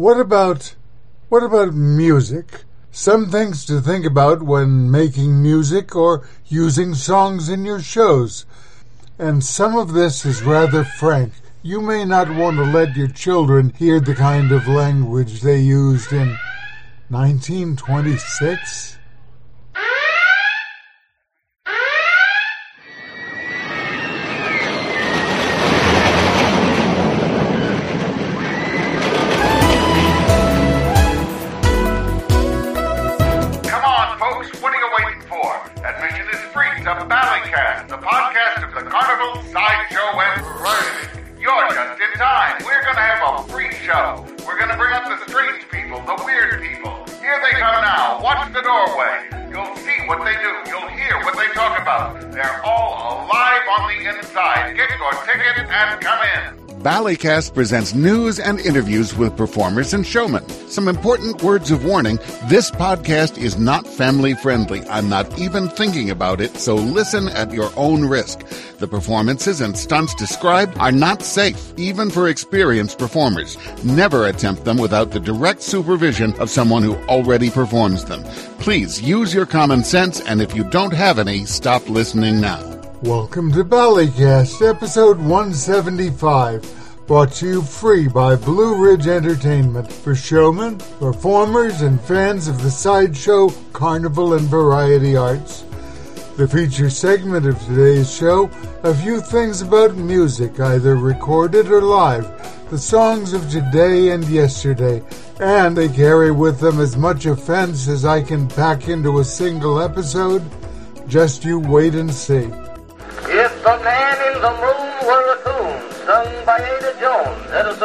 What about what about music? Some things to think about when making music or using songs in your shows. And some of this is rather frank. You may not want to let your children hear the kind of language they used in 1926. Ballycast presents news and interviews with performers and showmen. Some important words of warning this podcast is not family friendly. I'm not even thinking about it, so listen at your own risk. The performances and stunts described are not safe, even for experienced performers. Never attempt them without the direct supervision of someone who already performs them. Please use your common sense, and if you don't have any, stop listening now. Welcome to Ballycast, episode 175, brought to you free by Blue Ridge Entertainment for showmen, performers, and fans of the sideshow, carnival, and variety arts. The feature segment of today's show, a few things about music, either recorded or live, the songs of today and yesterday, and they carry with them as much offense as I can pack into a single episode. Just you wait and see. If the man in the moon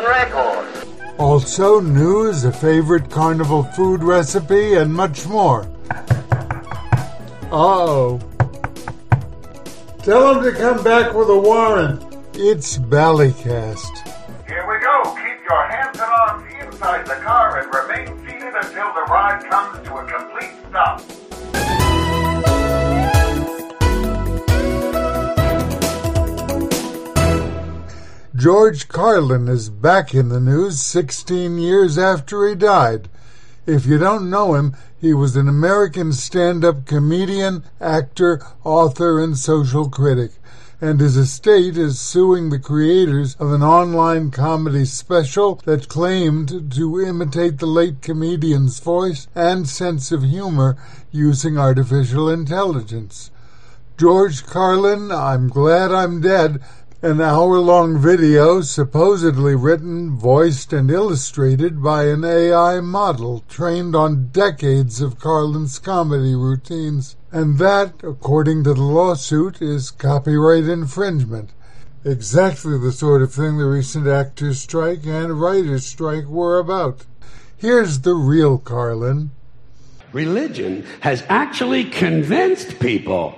Records. Also, news, a favorite carnival food recipe, and much more. Uh-oh. Tell him to come back with a warrant. It's Ballycast. Here we go. Keep your hands and arms inside the car and remain seated until the ride comes to a complete stop. George Carlin is back in the news 16 years after he died. If you don't know him, he was an American stand-up comedian, actor, author, and social critic. And his estate is suing the creators of an online comedy special that claimed to imitate the late comedian's voice and sense of humor using artificial intelligence. George Carlin, I'm Glad I'm Dead, an hour long video supposedly written, voiced, and illustrated by an AI model trained on decades of Carlin's comedy routines. And that, according to the lawsuit, is copyright infringement. Exactly the sort of thing the recent actors' strike and writers' strike were about. Here's the real Carlin. Religion has actually convinced people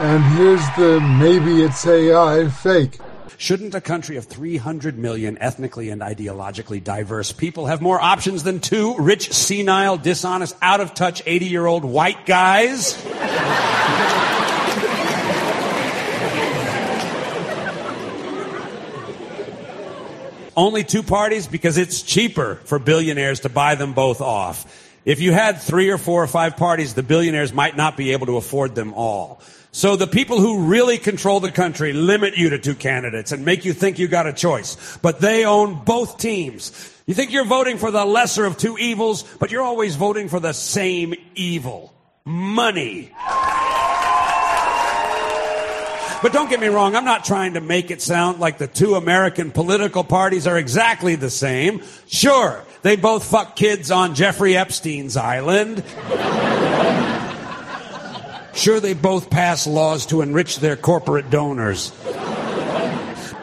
And here's the maybe it's AI fake. Shouldn't a country of 300 million ethnically and ideologically diverse people have more options than two rich, senile, dishonest, out of touch 80 year old white guys? Only two parties because it's cheaper for billionaires to buy them both off. If you had three or four or five parties, the billionaires might not be able to afford them all. So the people who really control the country limit you to two candidates and make you think you got a choice. But they own both teams. You think you're voting for the lesser of two evils, but you're always voting for the same evil. Money. But don't get me wrong, I'm not trying to make it sound like the two American political parties are exactly the same. Sure, they both fuck kids on Jeffrey Epstein's island. Sure, they both pass laws to enrich their corporate donors.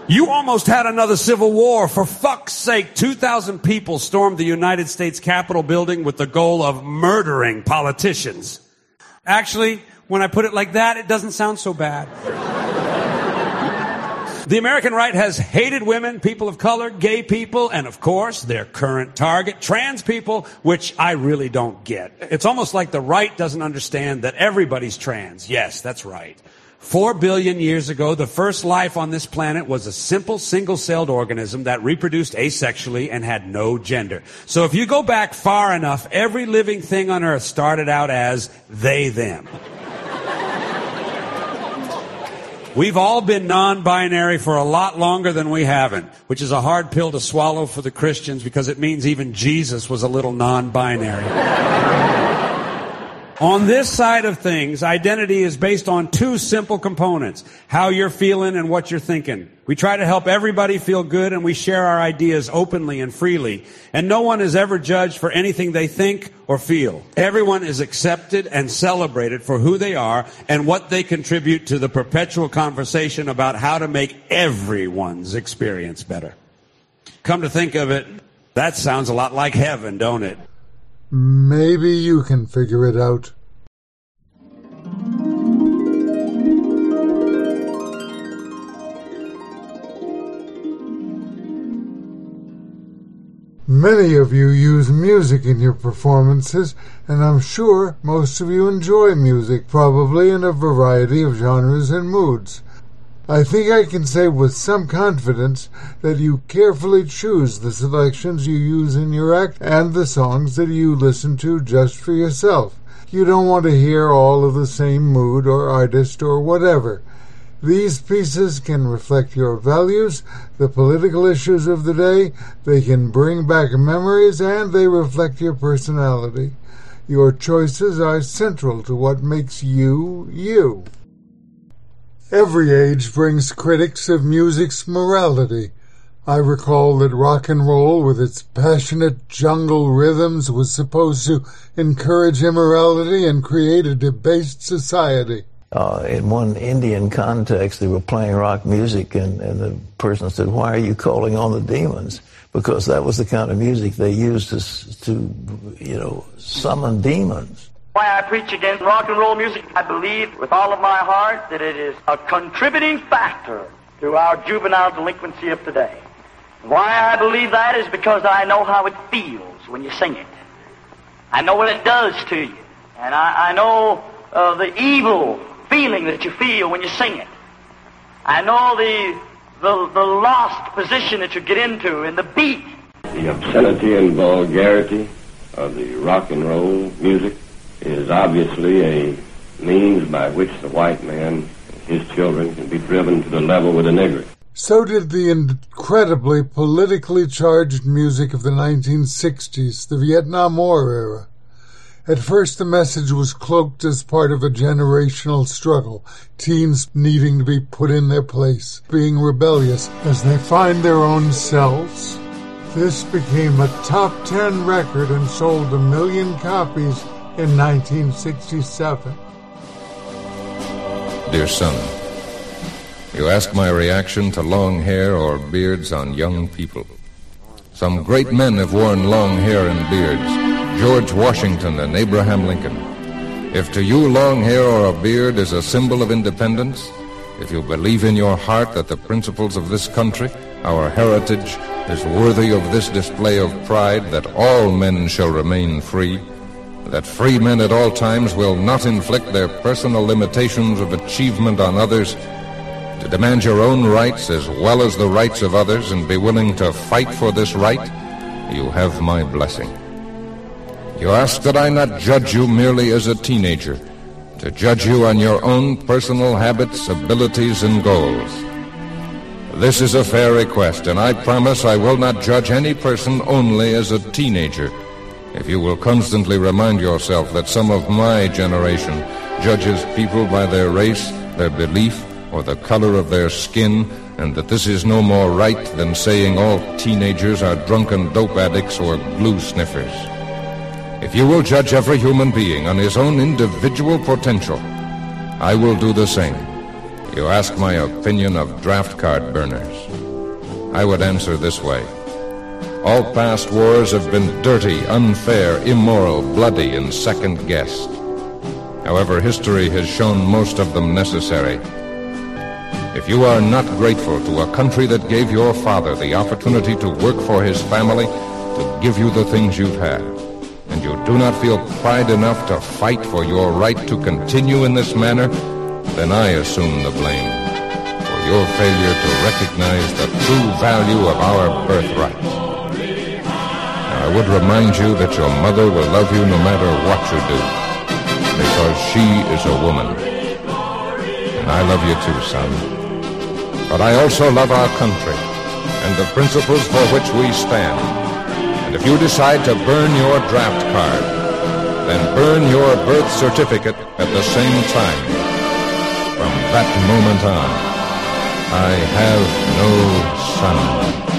You almost had another civil war. For fuck's sake, 2,000 people stormed the United States Capitol building with the goal of murdering politicians. Actually, when I put it like that, it doesn't sound so bad. The American right has hated women, people of color, gay people, and of course, their current target, trans people, which I really don't get. It's almost like the right doesn't understand that everybody's trans. Yes, that's right. Four billion years ago, the first life on this planet was a simple single-celled organism that reproduced asexually and had no gender. So if you go back far enough, every living thing on earth started out as they, them. We've all been non-binary for a lot longer than we haven't, which is a hard pill to swallow for the Christians because it means even Jesus was a little non-binary. On this side of things, identity is based on two simple components. How you're feeling and what you're thinking. We try to help everybody feel good and we share our ideas openly and freely. And no one is ever judged for anything they think or feel. Everyone is accepted and celebrated for who they are and what they contribute to the perpetual conversation about how to make everyone's experience better. Come to think of it, that sounds a lot like heaven, don't it? Maybe you can figure it out. Many of you use music in your performances, and I'm sure most of you enjoy music, probably in a variety of genres and moods. I think I can say with some confidence that you carefully choose the selections you use in your act and the songs that you listen to just for yourself. You don't want to hear all of the same mood or artist or whatever. These pieces can reflect your values, the political issues of the day, they can bring back memories, and they reflect your personality. Your choices are central to what makes you, you. Every age brings critics of music's morality. I recall that rock and roll, with its passionate jungle rhythms, was supposed to encourage immorality and create a debased society. Uh, in one Indian context, they were playing rock music, and, and the person said, Why are you calling on the demons? Because that was the kind of music they used to, to you know, summon demons. Why I preach against rock and roll music, I believe with all of my heart that it is a contributing factor to our juvenile delinquency of today. Why I believe that is because I know how it feels when you sing it. I know what it does to you. And I, I know uh, the evil feeling that you feel when you sing it. I know the, the, the lost position that you get into in the beat. The obscenity and vulgarity of the rock and roll music is obviously a means by which the white man and his children can be driven to the level with the nigger. So did the incredibly politically charged music of the 1960s, the Vietnam War era. At first, the message was cloaked as part of a generational struggle, teens needing to be put in their place, being rebellious as they find their own selves. This became a top 10 record and sold a million copies in 1967. Dear son, you ask my reaction to long hair or beards on young people. Some great men have worn long hair and beards George Washington and Abraham Lincoln. If to you long hair or a beard is a symbol of independence, if you believe in your heart that the principles of this country, our heritage, is worthy of this display of pride that all men shall remain free, that free men at all times will not inflict their personal limitations of achievement on others, to demand your own rights as well as the rights of others and be willing to fight for this right, you have my blessing. You ask that I not judge you merely as a teenager, to judge you on your own personal habits, abilities, and goals. This is a fair request, and I promise I will not judge any person only as a teenager if you will constantly remind yourself that some of my generation judges people by their race, their belief, or the color of their skin, and that this is no more right than saying all teenagers are drunken dope addicts or glue sniffers. If you will judge every human being on his own individual potential, I will do the same. You ask my opinion of draft card burners. I would answer this way. All past wars have been dirty, unfair, immoral, bloody, and second guessed. However, history has shown most of them necessary. If you are not grateful to a country that gave your father the opportunity to work for his family, to give you the things you've had, and you do not feel pride enough to fight for your right to continue in this manner, then I assume the blame for your failure to recognize the true value of our birthright. I would remind you that your mother will love you no matter what you do, because she is a woman. And I love you too, son. But I also love our country and the principles for which we stand. And if you decide to burn your draft card, then burn your birth certificate at the same time. From that moment on, I have no son.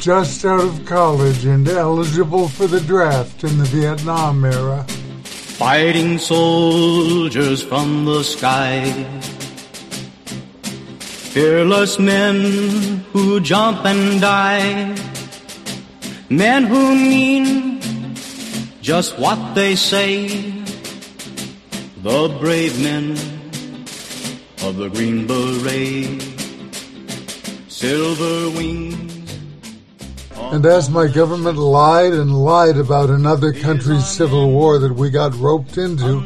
Just out of college and eligible for the draft in the Vietnam era. Fighting soldiers from the sky. Fearless men who jump and die. Men who mean just what they say. The brave men of the Green Beret. Silver wings. And as my government lied and lied about another country's civil war that we got roped into,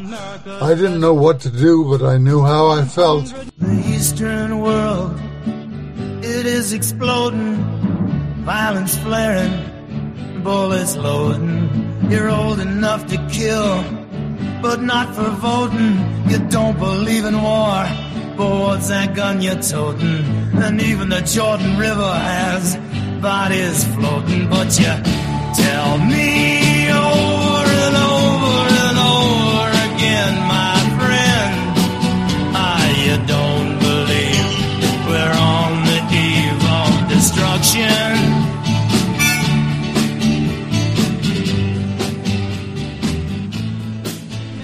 I didn't know what to do, but I knew how I felt. The Eastern world, it is exploding, violence flaring, bullets loading. You're old enough to kill, but not for voting. You don't believe in war, but what's that gun you're toting? And even the Jordan River has bodies floating, but you tell me over and over and over again, my friend, ah, you don't believe we're on the eve of destruction.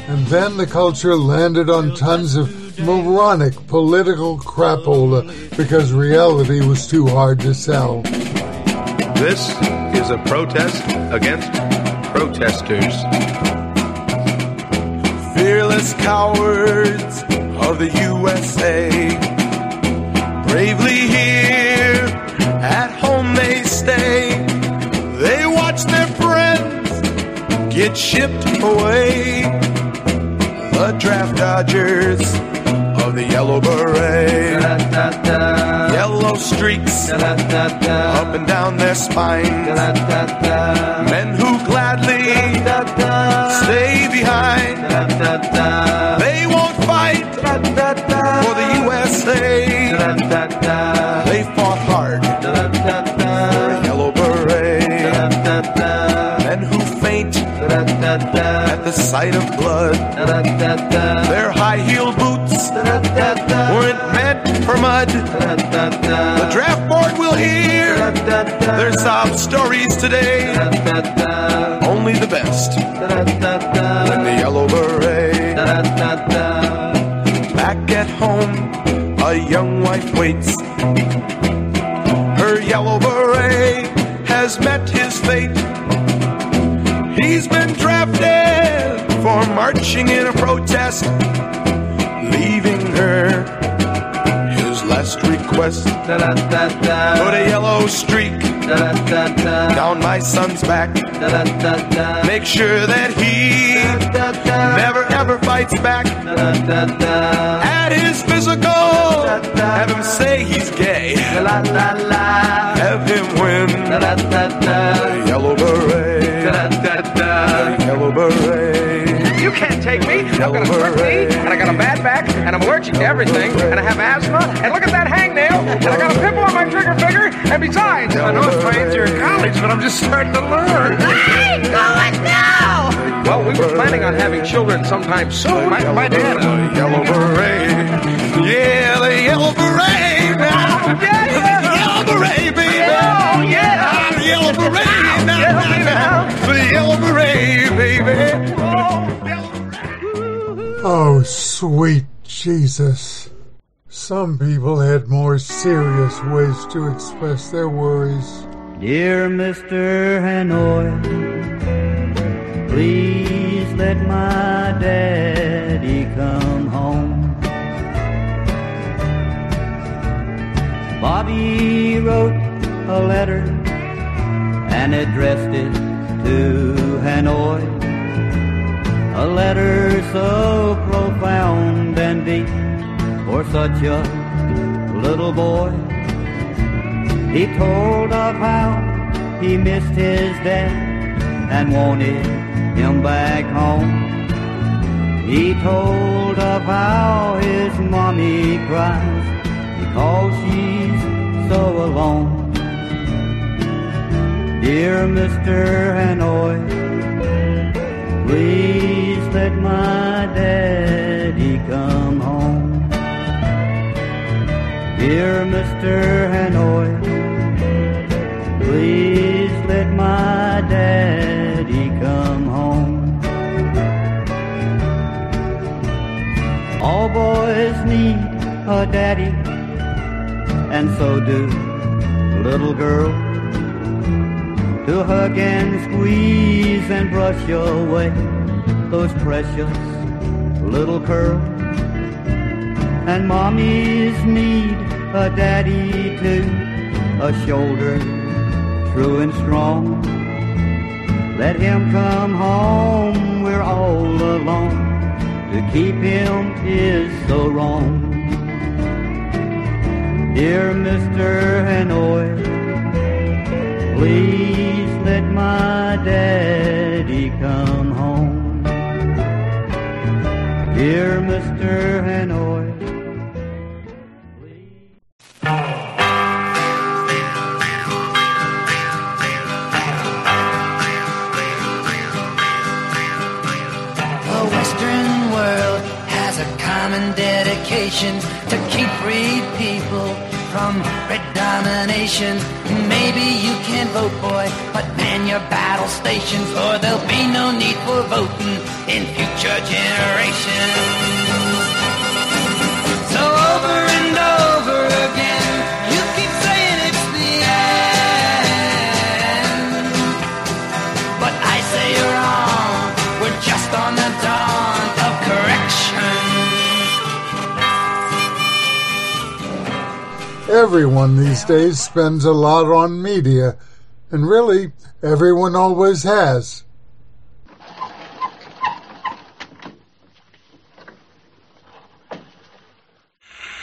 And then the culture landed on tons of moronic political crapola because reality was too hard to sell. This is a protest against protesters. Fearless cowards of the USA. Bravely here, at home they stay. They watch their friends get shipped away. The draft dodgers the yellow beret. Yellow streaks up and down their spine. Men who gladly stay behind. They won't fight for the USA. They fought hard for yellow beret. Men who faint at the sight of blood. Their high heel boots weren't meant for mud. The draft board will hear their sob stories today. Only the best in the yellow beret. Back at home, a young wife waits. Her yellow beret has met his fate. He's been drafted for marching in a protest, leaving her last request. Put a yellow streak down my son's back. Make sure that he never ever fights back. At his physical, have him say he's gay. Have him win the yellow beret. The yellow beret. You can't take me. I've got a split knee, and I got a bad back, and I'm allergic to everything, and I have asthma, and look at that hangnail, and I got a pimple on my trigger finger, and besides, I know it's my eighth year in college, but I'm just starting to learn. I ain't going now! Well, we were planning on having children sometime soon. My, my dad. The yellow beret. Yeah, the yellow beret now. Yeah, yeah. The yellow beret, baby. Oh, yeah. The yellow beret now. The yellow beret, baby. Oh, oh sweet Jesus. Some people had more serious ways to express their worries. Dear Mr. Hanoi, please let my daddy come home. Bobby wrote a letter and addressed it to Hanoi. A letter so profound and deep for such a little boy. He told of how he missed his dad and wanted him back home. He told of how his mommy cries because she's so alone. Dear Mr. Hanoi, please let my daddy come. Dear Mr. Hanoi, please let my daddy come home. All boys need a daddy, and so do little girls. To hug and squeeze and brush away those precious little curls. And mommies need a daddy too, a shoulder true and strong. Let him come home, we're all alone. To keep him is so wrong. Dear Mr. Hanoi, please let my daddy come home. Dear Mr. Hanoi, to keep free people from red domination. Maybe you can vote, boy, but man your battle stations, or there'll be no need for voting in future generations. Everyone these days spends a lot on media, and really, everyone always has.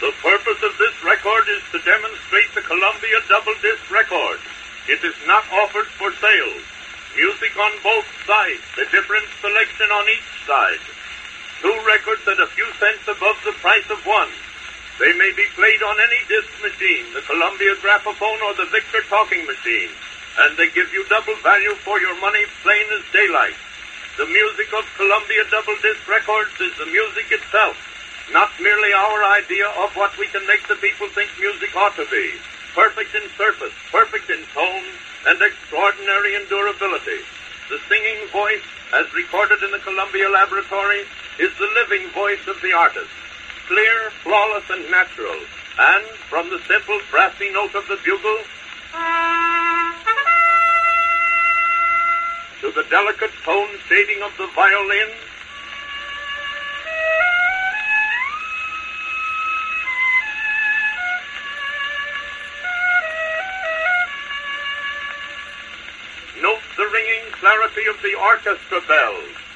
The purpose of this record is to demonstrate the Columbia double disc record. It is not offered for sale. Music on both sides, a different selection on each side. Two records at a few cents above the price of one. They may be played on any disc machine, the Columbia Graphophone or the Victor Talking Machine, and they give you double value for your money, plain as daylight. The music of Columbia Double Disc Records is the music itself, not merely our idea of what we can make the people think music ought to be. Perfect in surface, perfect in tone, and extraordinary in durability. The singing voice, as recorded in the Columbia Laboratory, is the living voice of the artist. Clear, flawless, and natural. And from the simple brassy note of the bugle to the delicate tone shading of the violin, note the ringing clarity of the orchestra bells.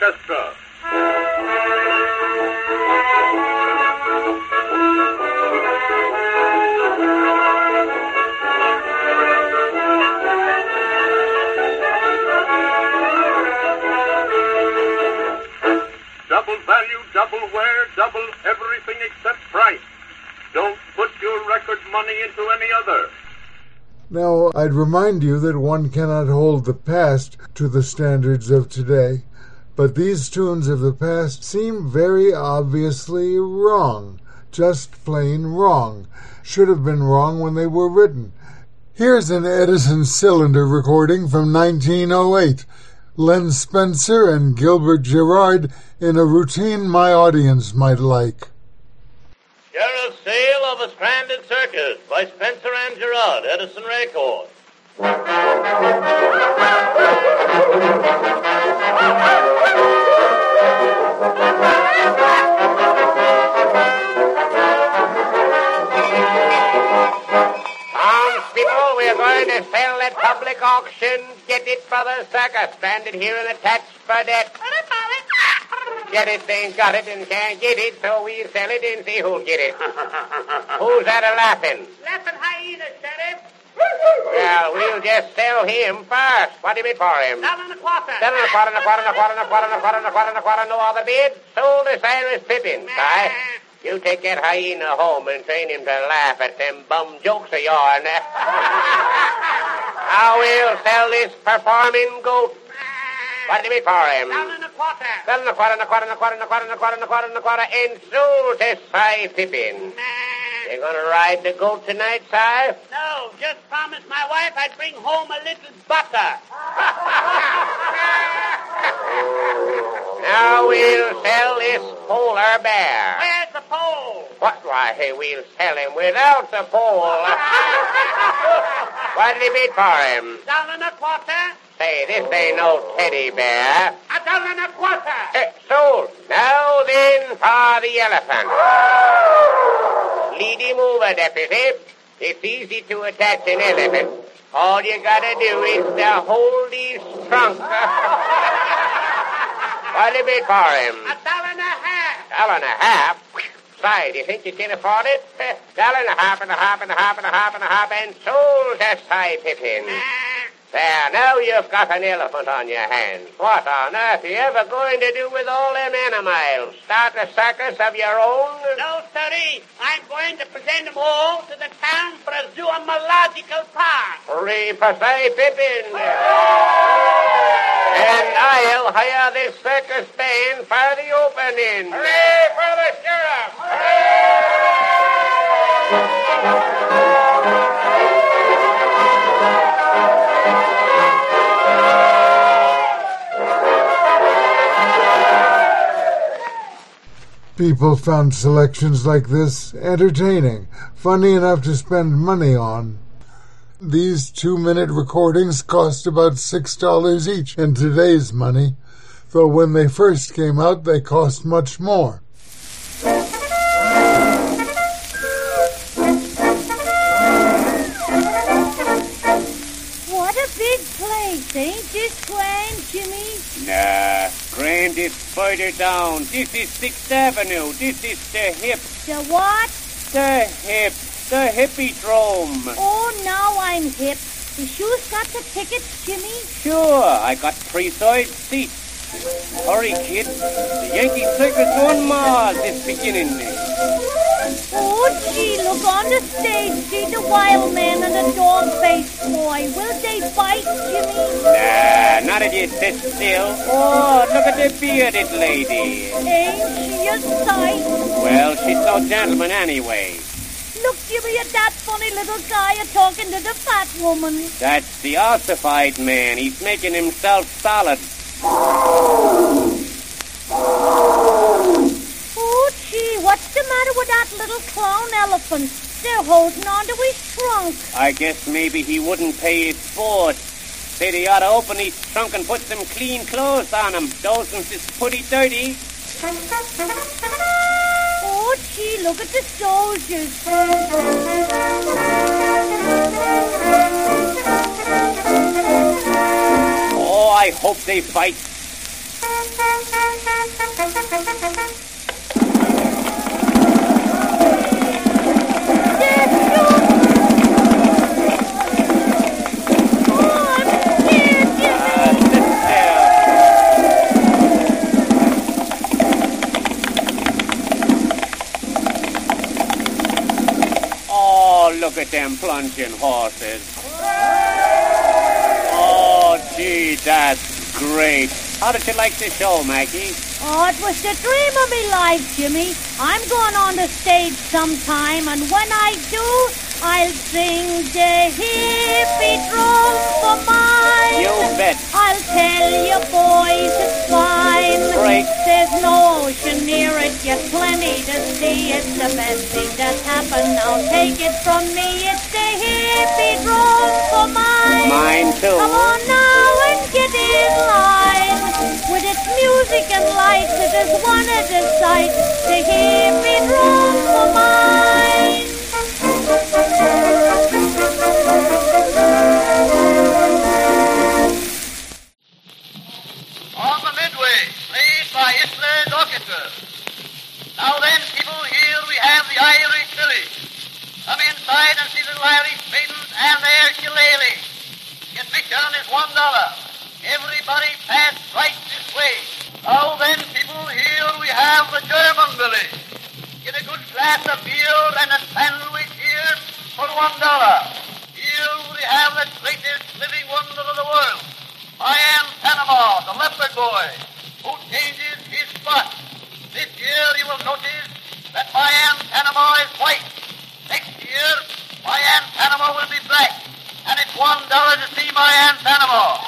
Orchestra. Double value, double wear, double everything except price. Don't put your record money into any other. Now, I'd remind you that one cannot hold the past to the standards of today but these tunes of the past seem very obviously wrong. Just plain wrong. Should have been wrong when they were written. Here's an Edison cylinder recording from 1908. Len Spencer and Gilbert Girard in a routine my audience might like. Carousel of a Stranded Circus by Spencer and Girard, Edison Records. Townspeople, we're going to sell at public auction. Get it, brother sucker. Stranded here and attached for debt. Get it, ain't got it and can't get it, so we'll sell it and see who'll get it. Who's that a laughing? Laughing hyena, Sheriff. Well, we'll just sell him first. What do you bid for him? Down in a quarter. Seven and a quarter and a quarter and a quarter and a quarter and a quarter and a quarter and a quarter. No other bid. Sold to Cyrus Pippin. Si, you take that hyena home and train him to laugh at them bum jokes of yours. I will sell this performing goat. What do you bid for him? Down in a quarter. Seven and a quarter and a quarter and a quarter and a quarter and a quarter and a quarter and a quarter and sold to Si Pippin. You gonna ride the goat tonight, Si? No, just promised my wife I'd bring home a little butter. Now we'll sell this polar bear. Where's the pole? What? Why, hey, we'll sell him without the pole. what did he bid for him? Down in a quarter. Say, this ain't no teddy bear. A down in a quarter. Eh, sold. Now then for the elephant. Lead him over, deputy. It's easy to attach an elephant. All you gotta do is to hold his trunk. what did he bid for him? A dollar and a half. Dollar and a half? Say, do you think you can afford it? Dollar and a half and a half and a half and a half and a half and sold to Cy Pippin. There, now you've got an elephant on your hands. What on earth are you ever going to do with all them animals? Start a circus of your own? No, sirree. I'm going to present them all to the town for a zoological park. Hooray for Cy Pippin. And I'll hire this circus band for the opening. Hooray for the sheriff! People found selections like this entertaining, funny enough to spend money on. These two minute recordings cost about six dollars each in today's money, though when they first came out they cost much more. What a big place. Ain't this grand, Jimmy? Nah, Grand is further down. This is Sixth Avenue. This is the hip. The what? The hip. The hippie-drome. Oh, now I'm hip. The shoes got the tickets, Jimmy? Sure, I got three-side seats. Hurry, kid. The Yankee Circus on Mars is beginning. now. Oh, gee, look on the stage. See the wild man and the dog-faced boy. Will they fight, Jimmy? Nah, not if you sit still. Oh, look at the bearded lady. Ain't she a sight? Well, she's no gentleman anyway. Look, Jimmy, at that funny little guy a talking to the fat woman. That's the ossified man. He's making himself solid. Oh, gee, what's the matter with that little clown elephant? They're holding on to his trunk. I guess maybe he wouldn't pay his board. Said he ought to open his trunk and put some clean clothes on him. Those ones is pretty dirty. Oh, gee, look at the soldiers. Oh, I hope they fight. Oh, look at them plunging horses. Gee, that's great. How did you like the show, Maggie? Oh, it was the dream of me life, Jimmy. I'm going on the stage sometime, and when I do, I'll sing the Hippodrome for mine. You bet. I'll tell you boys it's fine. Great. There's no ocean near it, yet plenty to see. It's the best thing that's happened. Now take it from me. It's the Hippodrome for mine. Mine too. Come on now music and lights, it is one of the sight. The Hippodrome for mine. On the Midway, played by Island Orchestra. Now then, people, here we have the Irish village. Come inside and see the Irish maidens and their shillelagh. Admission is one dollar. Everybody pass right this way. Now then, people, here we have the German village. Get a good glass of beer and a sandwich here for one dollar. Here we have the greatest living wonder of the world. Mayan Panama, the leopard boy, who changes his spot. This year you will notice that Mayan Panama is white. Next year, Mayan Panama will be black. And it's one dollar to see Mayan Panama.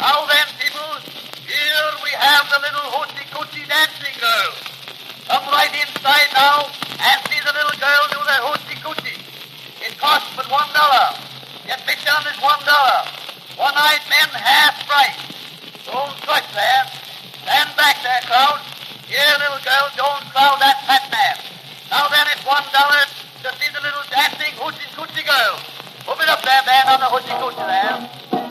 now then, people, here have the little hoochie coochie dancing girl. Come right inside now and see the little girl do the hoochie coochie. It costs but one dollar. Admission is one dollar. One-eyed men half price. Don't rush there. Stand back there, crowd. Here, little girl, don't crowd that fat man. Now then, it's one dollar to see the little dancing hoochie coochie girl. Move it up there, man, on the hoochie coochie there.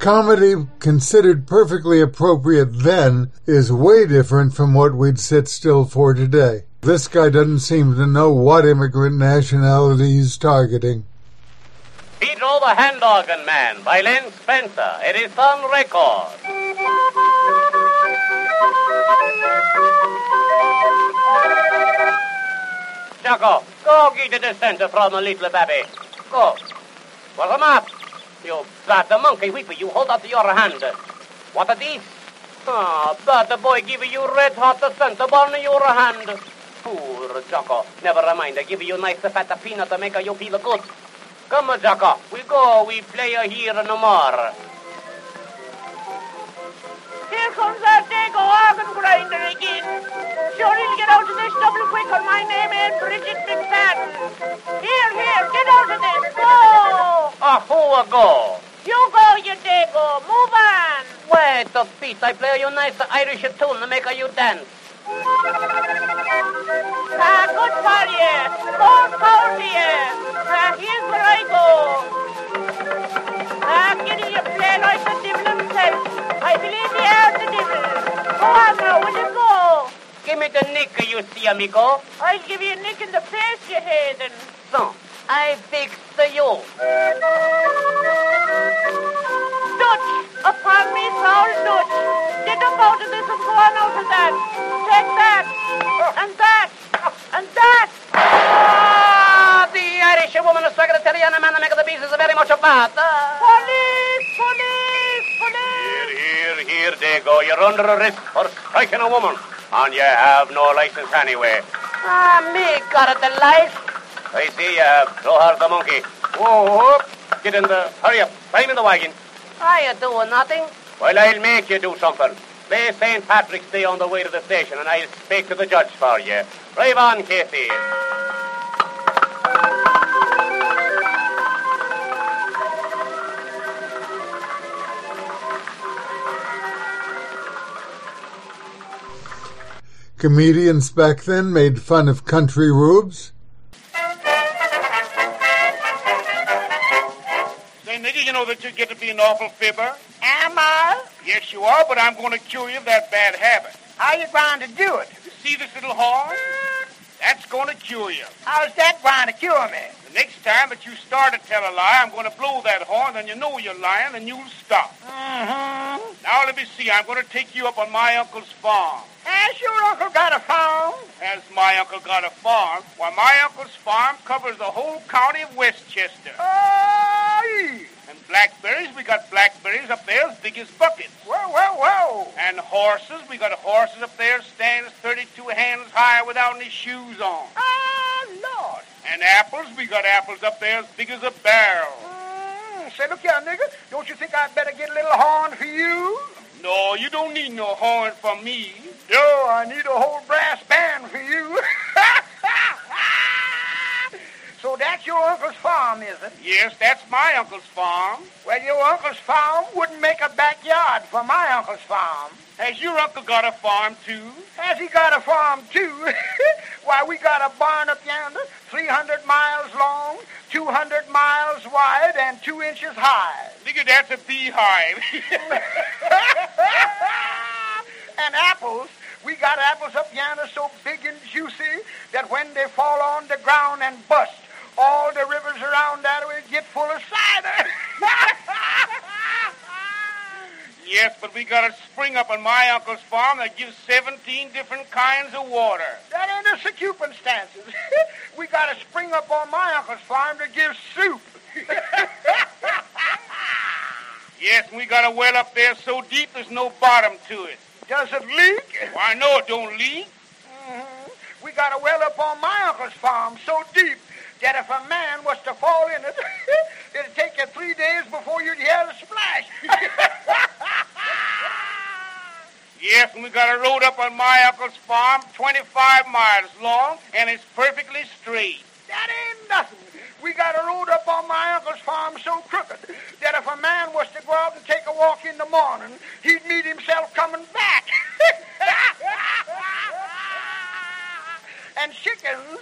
Comedy considered perfectly appropriate then is way different from what we'd sit still for today. This guy doesn't seem to know what immigrant nationality he's targeting. Pedro the Hand Organ Man by Len Spencer. It is on record. Jocko, go get the center from a little baby. Go. What's the matter? You got the monkey whipper. You hold up your hand. What are these? Ah, the boy give you red hot the center bun in your hand. Poor Jocko. Never mind. I give you nice fat peanut to make you feel good. Come, Jocko. We go. We play here no more. Here comes that Dago organ grinder again. Sure, he'll get out of this double quick my name ain't Bridget McFadden. Here, here, get out of this. Go! Ah, who a go? You go, you Dago. Move on. Wait a bit. I play you nice Irish tune to make you dance. Ah, good for you. More power to you. Ah, here's where I go. Ah, Giddy, you play like the devil I believe you are the devil. Go on now, will you go? Give me the nick, you see, amigo. I'll give you a nick in the face, you heathen. So, I fix the you. Dutch, upon me soul Dutch. Get up out of this and go on out of that. Take that, and that, and that. Ah, the Irish woman is struck at the Italian man to make the pieces very much apart. Police, police, police. Here, here, here they go. You're under arrest for striking a woman. And you have no license anyway. Ah, me got of the license. I see you have. So has the monkey. Whoa, get in the... Hurry up. Climb in the wagon. Are you doing nothing? Well, I'll make you do something. Play St. Patrick's Day on the way to the station, and I'll speak to the judge for you. Drive on, Casey. Comedians back then made fun of country rubes. you know that you get to be an awful fibber? Am I? Yes, you are, but I'm going to cure you of that bad habit. How you going to do it? You see this little horn? That's going to cure you. How's that going to cure me? The next time that you start to tell a lie, I'm going to blow that horn, and you know you're lying, and you'll stop. Mm-hmm. Now, let me see. I'm going to take you up on my uncle's farm. Has your uncle got a farm? Has my uncle got a farm? Why, my uncle's farm covers the whole county of Westchester. Oh, And blackberries, we got blackberries up there as big as buckets. Whoa, whoa, whoa. And horses, we got horses up there stands 32 hands high without any shoes on. Ah, Lord. And apples, we got apples up there as big as a barrel. Mm, say, look here, nigga. Don't you think I'd better get a little horn for you? No, you don't need no horn from me. No, I need a whole brass band for you. so that's your uncle's farm, is it? Yes, that's my uncle's farm. Well, your uncle's farm wouldn't make a backyard for my uncle's farm. Has your uncle got a farm, too? Has he got a farm, too? Why, we got a barn up yonder, 300 miles long, 200 miles wide, and two inches high. Nigga, that's a beehive. and apples, we got apples up yonder so big and juicy that when they fall on the ground and bust, all the rivers around that way get full of cider. yes, but we got a spring up on my uncle's farm that gives 17 different kinds of water. That ain't a circumstances. we got a spring up on my uncle's farm that gives soup. yes, and we got a well up there so deep there's no bottom to it. Does it leak? Why, no, it don't leak. Mm-hmm. We got a well up on my uncle's farm so deep that if a man was to fall in it, it'd take you three days before you'd hear the splash. Yes, and we got a road up on my uncle's farm, 25 miles long, and it's perfectly straight. That ain't nothing. We got a road up on my uncle's farm so crooked that if a man was to go out and take a walk in the morning, he'd meet himself coming back. and chickens.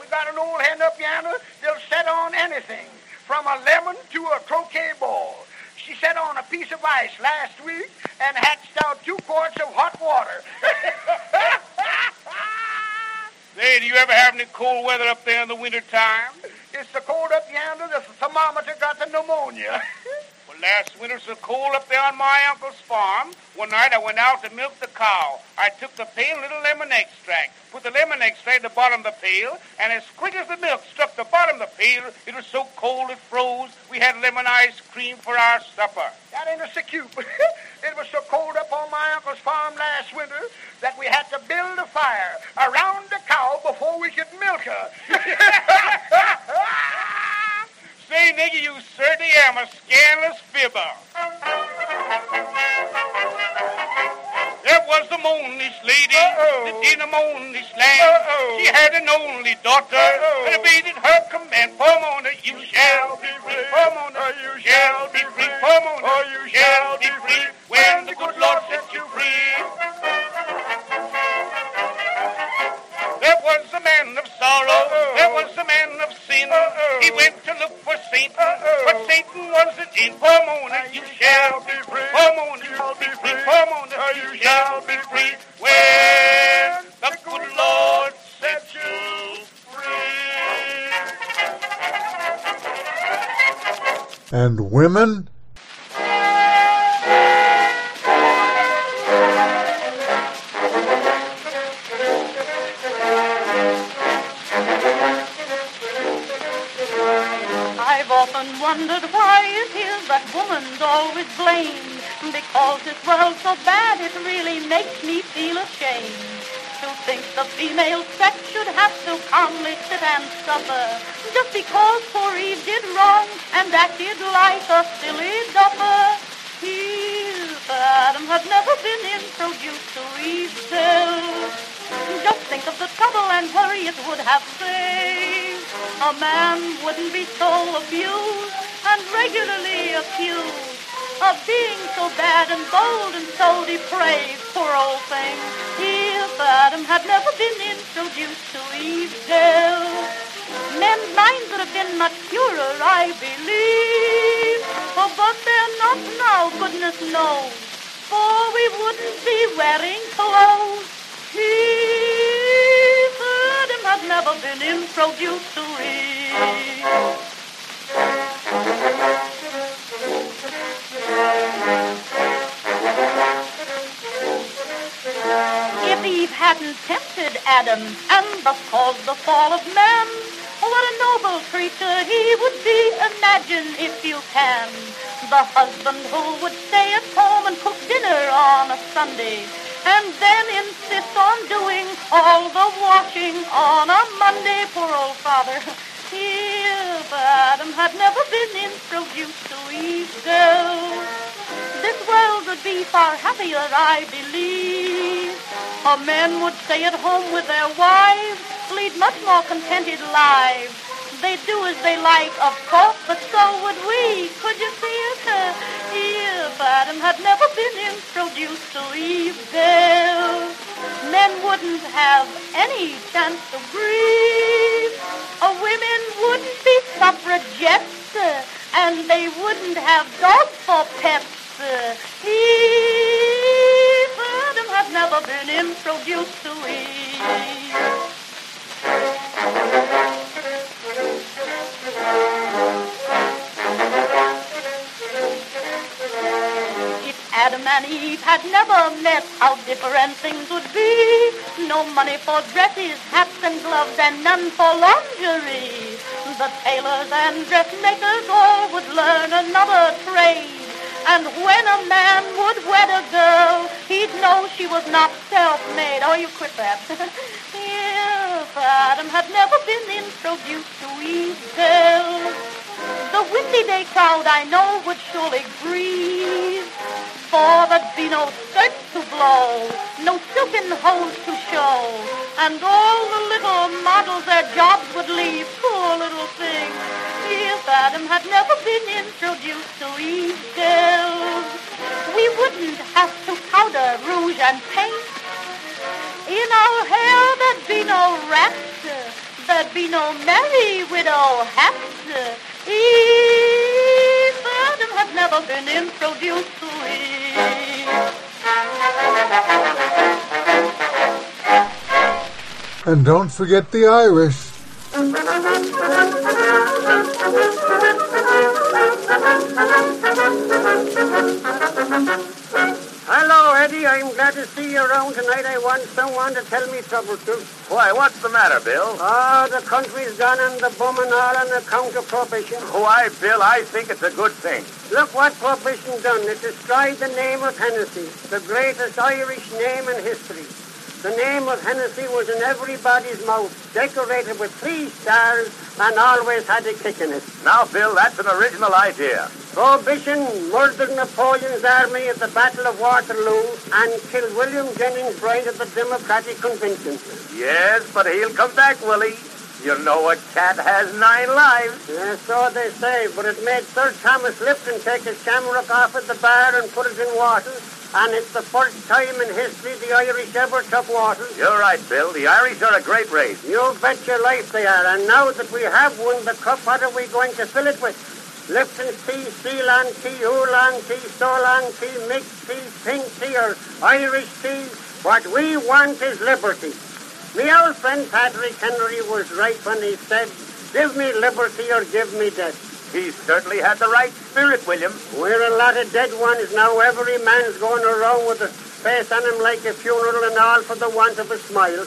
We got an old hen up yonder that'll set on anything, from a lemon to a croquet ball. She sat on a piece of ice last week and hatched out two quarts of hot water. Say, do you ever have any cold weather up there in the winter time? It's so cold up yonder the thermometer got the pneumonia. well, last winter so cold up there on my uncle's farm. One night I went out to milk the cow. I took the pail, little lemon extract, put the lemon extract at the bottom of the pail, and as quick as the milk struck the bottom of the pail, it was so cold it froze. We had lemon ice cream for our supper. That ain't a sick It was so cold up on my uncle's farm last winter that we had to build a fire around the cow before we could milk her. Say, nigga, you certainly am a scandalous fibber. There was the moonish lady that in a moonish land. She had an only daughter and obeyed her command. Pomona, you shall be free. Pomona, uh, you shall be free. Pomona, uh, you shall be free. When the good Lord sets you free. There was a man of sorrow. There was a man of sin. He went to look for Satan, but Satan wasn't in. Pomona, you shall be free. Pomona, you shall be free. Pomona, you shall be free. When the good Lord sets you free. And women? Wondered why it is that woman's always blamed. Because this world's so bad, it really makes me feel ashamed. To think the female sex should have to calmly sit and suffer just because poor Eve did wrong and acted like a silly duffer. Eve, Adam had never been introduced to Eve still. Just think of the trouble and worry it would have saved. A man wouldn't be so abused and regularly accused of being so bad and bold and so depraved. Poor old thing. If Adam had never been introduced to Eve evil. Men's minds would have been much purer, I believe. Oh, but they're not now, goodness knows. For we wouldn't be wearing clothes. If Adam had never been introduced to Eve. If Eve hadn't tempted Adam and thus caused the fall of man, what a noble creature he would be, imagine if you can. The husband who would stay at home and cook dinner on a Sunday, and then insist on doing all the washing on a Monday, poor old father. If Adam had never been introduced to girl, this world would be far happier, I believe. A men would stay at home with their wives, lead much more contented lives. They do as they like, of course, but so would we. Could you see it? If Adam had never been introduced to Eve, girl, men wouldn't have any chance to breathe. If Adam and Eve had never met, how different things would be. No money for dresses, hats and gloves, and none for lingerie. The tailors and dressmakers all would learn another trade. And when a man would wed a girl, he'd know she was not self-made. Oh, you quit that. if Adam had never been introduced to Eve, the windy day crowd I know would surely grieve. For there'd be no skirts to blow, no silken hose to show, and all the little models their jobs would leave. Poor little things. If Adam had never been introduced to Eve, girls, we wouldn't have to powder, rouge, and paint. In our hair there'd be no rats, there'd be no merry widow hats. Eve, Adam had never been introduced to Eve. And don't forget the Irish. Hello, Eddie. I'm glad to see you around tonight. I want someone to tell me trouble to. Why, what's the matter, Bill? Oh, the country's gone and the and all on account of prohibition. Why, Bill, I think it's a good thing. Look what prohibition done. It destroyed the name of Hennessy, the greatest Irish name in history. The name of Hennessy was in everybody's mouth, decorated with three stars, and always had a kick in it. Now, Bill, that's an original idea. Prohibition murdered Napoleon's army at the Battle of Waterloo and killed William Jennings Bryan at the Democratic Convention. Yes, but he'll come back, Willie. You know a cat has nine lives. Yeah, so they say, but it made Sir Thomas Lipton take his shamrock off at the bar and put it in water. And it's the first time in history the Irish ever took water. You're right, Bill. The Irish are a great race. You bet your life they are. And now that we have won the cup, what are we going to fill it with? Lipton's tea, Ceylon tea, Oolong tea, Solong tea, mixed tea, pink tea, or Irish tea. What we want is liberty. My old friend Patrick Henry was right when he said, give me liberty or give me death. He certainly had the right spirit, William. We're a lot of dead ones now. Every man's going around with a face on him like a funeral and all for the want of a smile.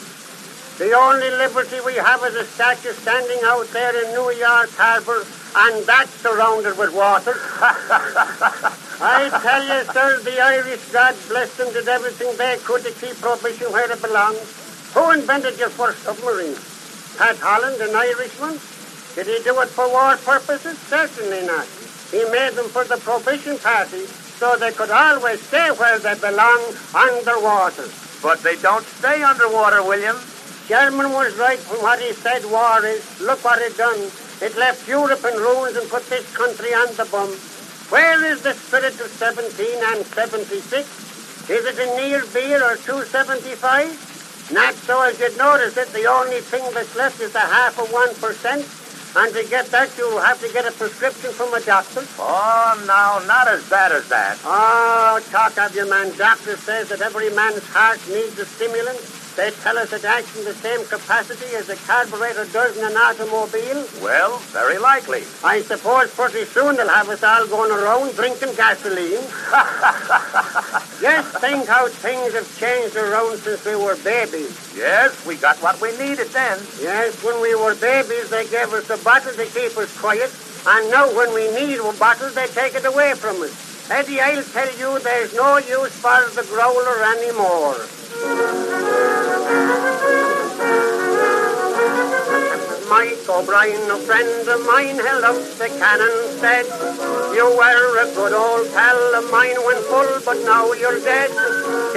The only liberty we have is a statue standing out there in New York Harbor, and that's surrounded with water. I tell you, sir, the Irish, God bless them, did everything they could to keep prohibition where it belongs. Who invented your first submarine? Pat Holland, an Irishman? Did he do it for war purposes? Certainly not. He made them for the Prohibition Party so they could always stay where they belong, underwater. But they don't stay underwater, William. Sherman was right when what he said war is. Look what it done. It left Europe in ruins and put this country on the bum. Where is the spirit of 17 and 76? Is it in near beer or 275? Not so as you'd notice it. The only thing that's left is the half of one percent. And to get that, you'll have to get a prescription from a doctor. Oh, no, not as bad as that. Oh, talk of your man. Doctor says that every man's heart needs a stimulant. They tell us it acts in the same capacity as a carburetor does in an automobile. Well, very likely. I suppose pretty soon they'll have us all going around drinking gasoline. Just think how things have changed around since we were babies. Yes, we got what we needed then. Yes, when we were babies, they gave us a bottle to keep us quiet. And now when we need a bottle, they take it away from us. Eddie, I'll tell you, there's no use for the growler anymore. Mike O'Brien, a friend of mine, held up the cannon, said, You were a good old pal of mine when full, but now you're dead.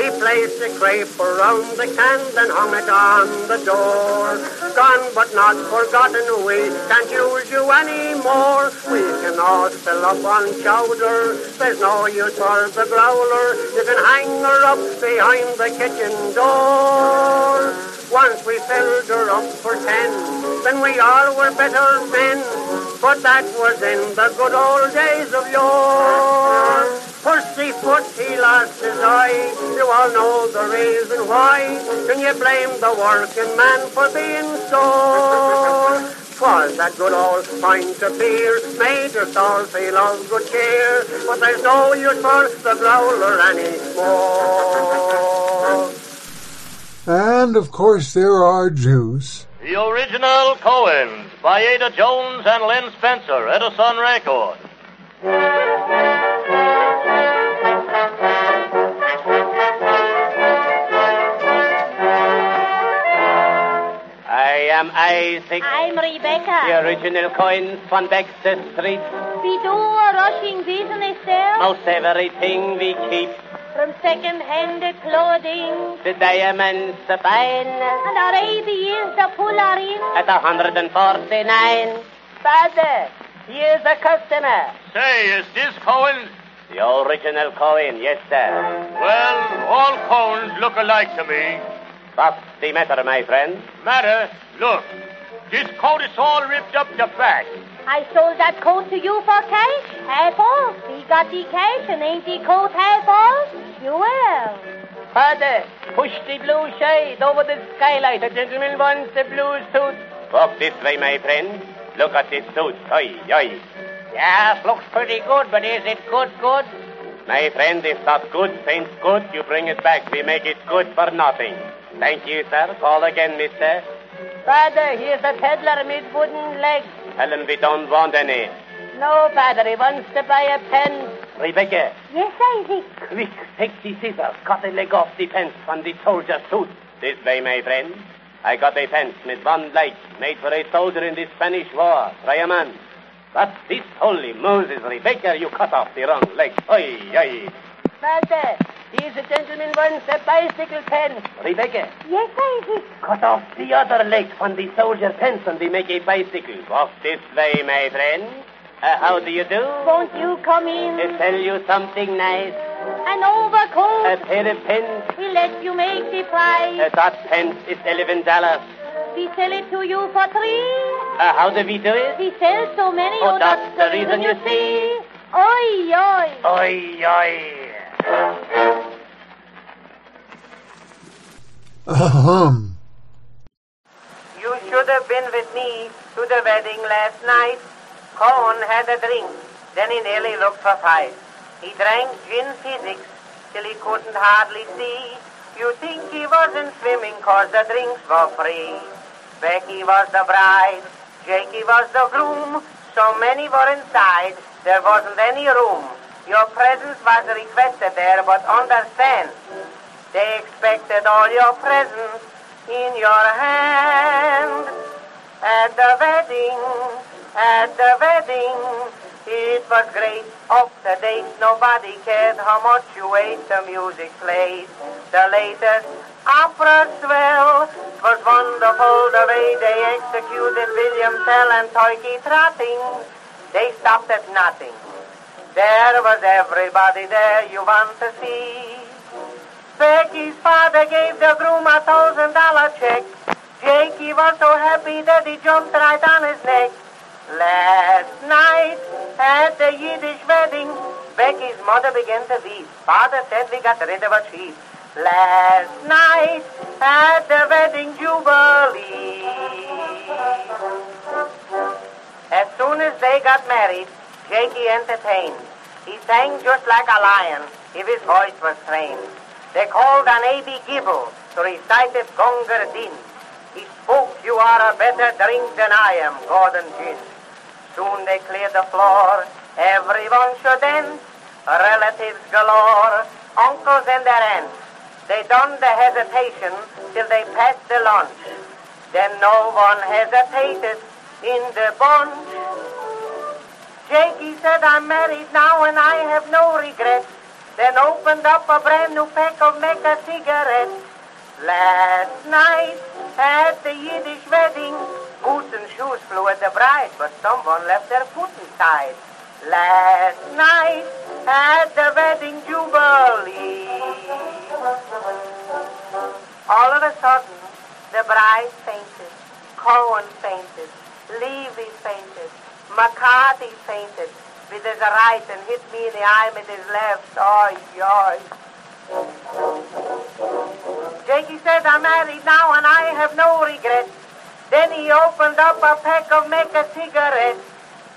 He placed a crepe around the can, then hung it on the door. Gone but not forgotten, we can't use you anymore. We can all fill up on chowder, there's no use for the growler. You can hang her up behind the kitchen door. Once we filled her up for ten, then we all were better men. But that was in the good old days of yore. Pussyfoot, he lost his eye. You all know the reason why. Can you blame the working man for being sore? 'Twas that good old pint of beer made us all feel of good cheer. But there's no use for the growler anymore. And of course, there are Jews. The original Cohens by Ada Jones and Len Spencer, Edison Record. I am Isaac. I'm Rebecca. The original Cohens from Baxter Street. We do a rushing business there. Most everything we keep. From second-hand clothing. The diamonds, the fine. And our baby is the pullarin. At 149. Father, here's a customer. Say, is this Cohen? The original Cohen, yes, sir. Well, all Cohens look alike to me. What's the matter, my friend? Matter? Look, this coat is all ripped up the back. I sold that coat to you for cash. Half off. We got the cash and ain't the coat half off? You will. Father, push the blue shade over the skylight. The gentleman wants the blue suit. Walk this way, my friend. Look at this suit. Oi, oi. Yes, looks pretty good, but is it good, good? My friend, if that good seems good, you bring it back. We make it good for nothing. Thank you, sir. Call again, mister. Father, here's a peddler with wooden legs. Tell him we don't want any. No, Father, he wants to buy a pen. Rebecca, Yes, Isaac. quick, take the scissors. Cut a leg off the pants from the soldier's suit. This way, my friend. I got a pants with one leg made for a soldier in the Spanish War. Try a man. But this holy Moses, Rebecca, you cut off the wrong leg. Oi, oi. Father, here's a gentleman wants a bicycle pen. Rebecca, Yes, Isaac. cut off the other leg from the soldier pants and we make a bicycle. Walk this way, my friend. Uh, how do you do? Won't you come in? I tell you something nice. An overcoat. A pair of pens. We let you make the price. Uh, that pence is eleven dollars. We sell it to you for three. Uh, how do we do it? We sell so many. Oh, that's the reason you see. Oi, oi. Oi, oi. Ahem. You should have been with me to the wedding last night. Cohen had a drink, then he nearly looked for fight. He drank gin fizzes till he couldn't hardly see. You think he wasn't swimming 'cause the drinks were free. Becky was the bride, Jakey was the groom. So many were inside, there wasn't any room. Your presence was requested there, but understand, they expected all your presents in your hand. At the wedding, at the wedding, it was great. Up to date, nobody cared how much you ate. The music played, the latest opera swell. It was wonderful the way they executed William Tell and Turkey Trotting. They stopped at nothing. There was everybody there you want to see. Becky's father gave the groom a thousand dollar check. Jakey was so happy that he jumped right on his neck. Last night at the Yiddish wedding, Becky's mother began to weep. Father said we got rid of a chief. Last night at the wedding jubilee. As soon as they got married, Jakey entertained. He sang just like a lion if his voice was trained. They called on A.B. Gibble to recite it Gunga Din. He spoke, you are a better drink than I am, Gordon Gin. Soon they cleared the floor, everyone should dance. Relatives galore, uncles and their aunts. They done the hesitation till they passed the lunch. Then no one hesitated in the bunch. Jakey said, I'm married now and I have no regrets. Then opened up a brand new pack of Mecca cigarettes. Last night at the Yiddish wedding, boots and shoes flew at the bride, but someone left their foot inside. Last night at the wedding jubilee. All of a sudden, the bride fainted, Cohen fainted, Levy fainted, McCarthy fainted with his right and hit me in the eye with his left. Oh, yoy. Jakey said, I'm married now and I have no regrets. Then he opened up a pack of Mecca cigarettes.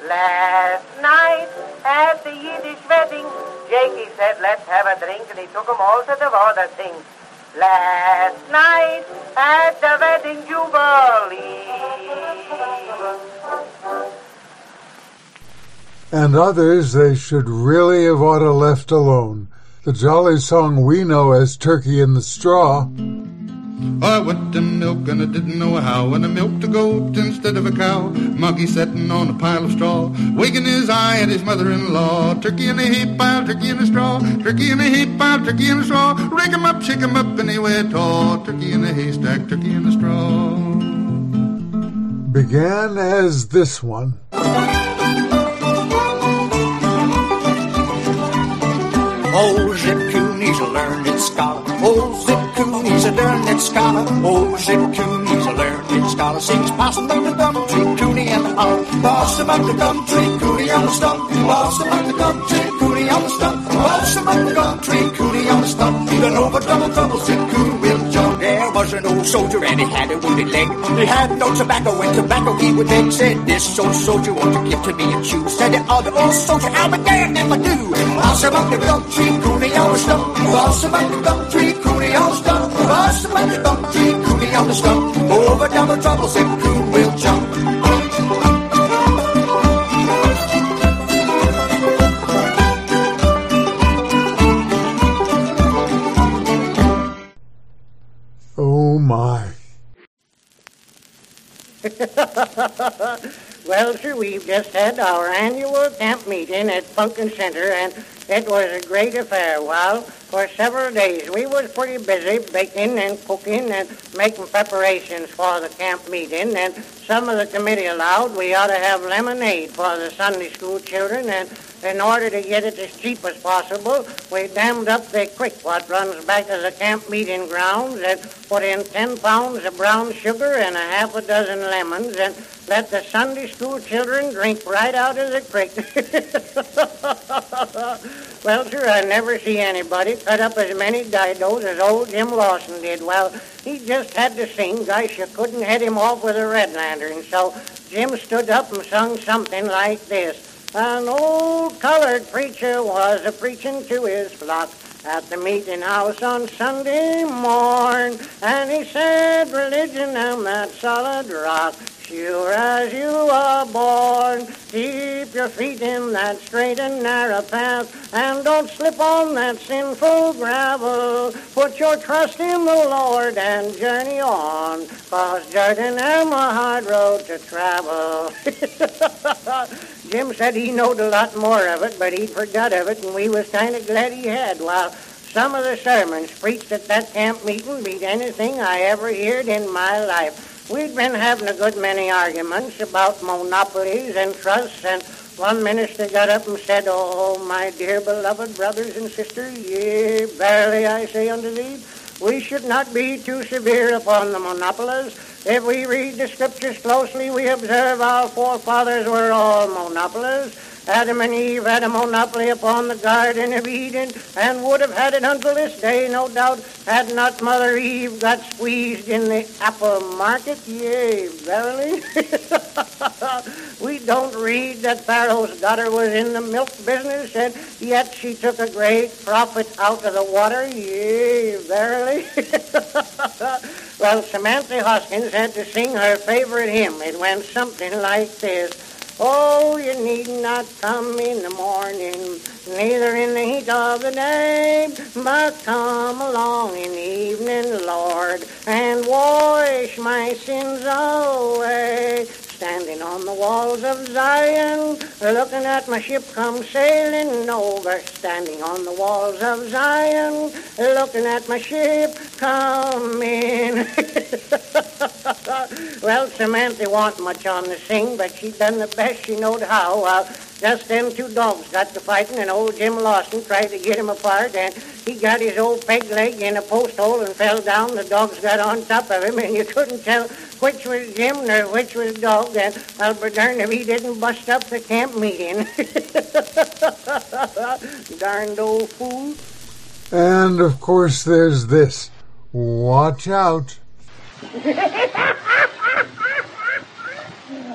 Last night at the Yiddish wedding, Jakey said, let's have a drink, and he took 'em all to the water thing. Last night at the wedding jubilee. and others they should really have ought oughta left alone. The jolly song we know as Turkey in the Straw. I went to milk and I didn't know how, and I milked a goat instead of a cow. Monkey sitting on a pile of straw, wagging his eye at his mother-in-law. Turkey in a hay pile, turkey in a straw, turkey in a hay pile, turkey in a straw. Rake 'em up, shake 'em up anyway at all. Turkey in a haystack, turkey in a straw. Began as this one. Oh, Zip Coon, he's a learned scholar. Oh, Zip Coon, he's a learned scholar. Oh, Zip Coon, he's a learned scholar. Sings possum about the gum tree, Cooney and the holler. Possum about the gum tree, Cooney on the stump. Possum about the gum tree, Cooney on the stump. Possum about the gum tree, Cooney on the stump. Even over double trouble, Zip Coon jump. There was an old soldier and he had a wounded leg. He had no tobacco and tobacco he would beg. Said this old soldier won't you give to me a chew. Said the other old soldier, I'll be damned if I do. Possum about the gum tree, Cooney on the stump. Possum about the gum tree, Cooney on the stump. Possum about the gum tree, Cooney on the stump. Over double trouble, Zip Coon will jump. well, sir, we've just had our annual camp meeting at Punkin Center, and it was a great affair. Well, for several days we was pretty busy baking and cooking and making preparations for the camp meeting, and some of the committee allowed we ought to have lemonade for the Sunday school children, and in order to get it as cheap as possible, we dammed up the creek what runs back to the camp meeting grounds and put in 10 pounds of brown sugar and a half a dozen lemons and let the Sunday school children drink right out of the creek. well, sir, I never see anybody cut up as many didos as old Jim Lawson did. Well, he just had to sing. Gosh, you couldn't head him off with a red lantern. So Jim stood up and sung something like this. An old colored preacher was a preaching to his flock at the meeting house on Sunday morn, and he said, "Religion am that solid rock." Sure as you are born, keep your feet in that straight and narrow path, and don't slip on that sinful gravel. Put your trust in the Lord and journey on, cause Jordan am a hard road to travel. Jim said he knowed a lot more of it, but he'd forgot of it, and we was kind of glad he had. While some of the sermons preached at that camp meeting beat anything I ever heard in my life. We'd been having a good many arguments about monopolies and trusts and one minister got up and said, Oh, my dear beloved brothers and sisters, yea, verily I say unto thee, we should not be too severe upon the monopolists. If we read the scriptures closely, we observe our forefathers were all monopolists. Adam and Eve had a monopoly upon the Garden of Eden and would have had it until this day, no doubt, had not Mother Eve got squeezed in the apple market. Yea, verily. we don't read that Pharaoh's daughter was in the milk business, and yet she took a great profit out of the water. Yea, verily. well, Samantha Hoskins had to sing her favorite hymn. It went something like this. Oh, you need not come in the morning, neither in the heat of the day, but come along in the evening, Lord, and wash my sins away. Standing on the walls of Zion, looking at my ship come sailing over. Standing on the walls of Zion, looking at my ship coming. well, Samantha wasn't much on the sing, but she done the best she knowed how. Uh, just them two dogs got to fighting, and old Jim Lawson tried to get him apart, and he got his old peg leg in a post hole and fell down. The dogs got on top of him, and you couldn't tell which was Jim nor which was dog. And Albert darned if he didn't bust up the camp meeting. Darned old fool. And of course, there's this. Watch out.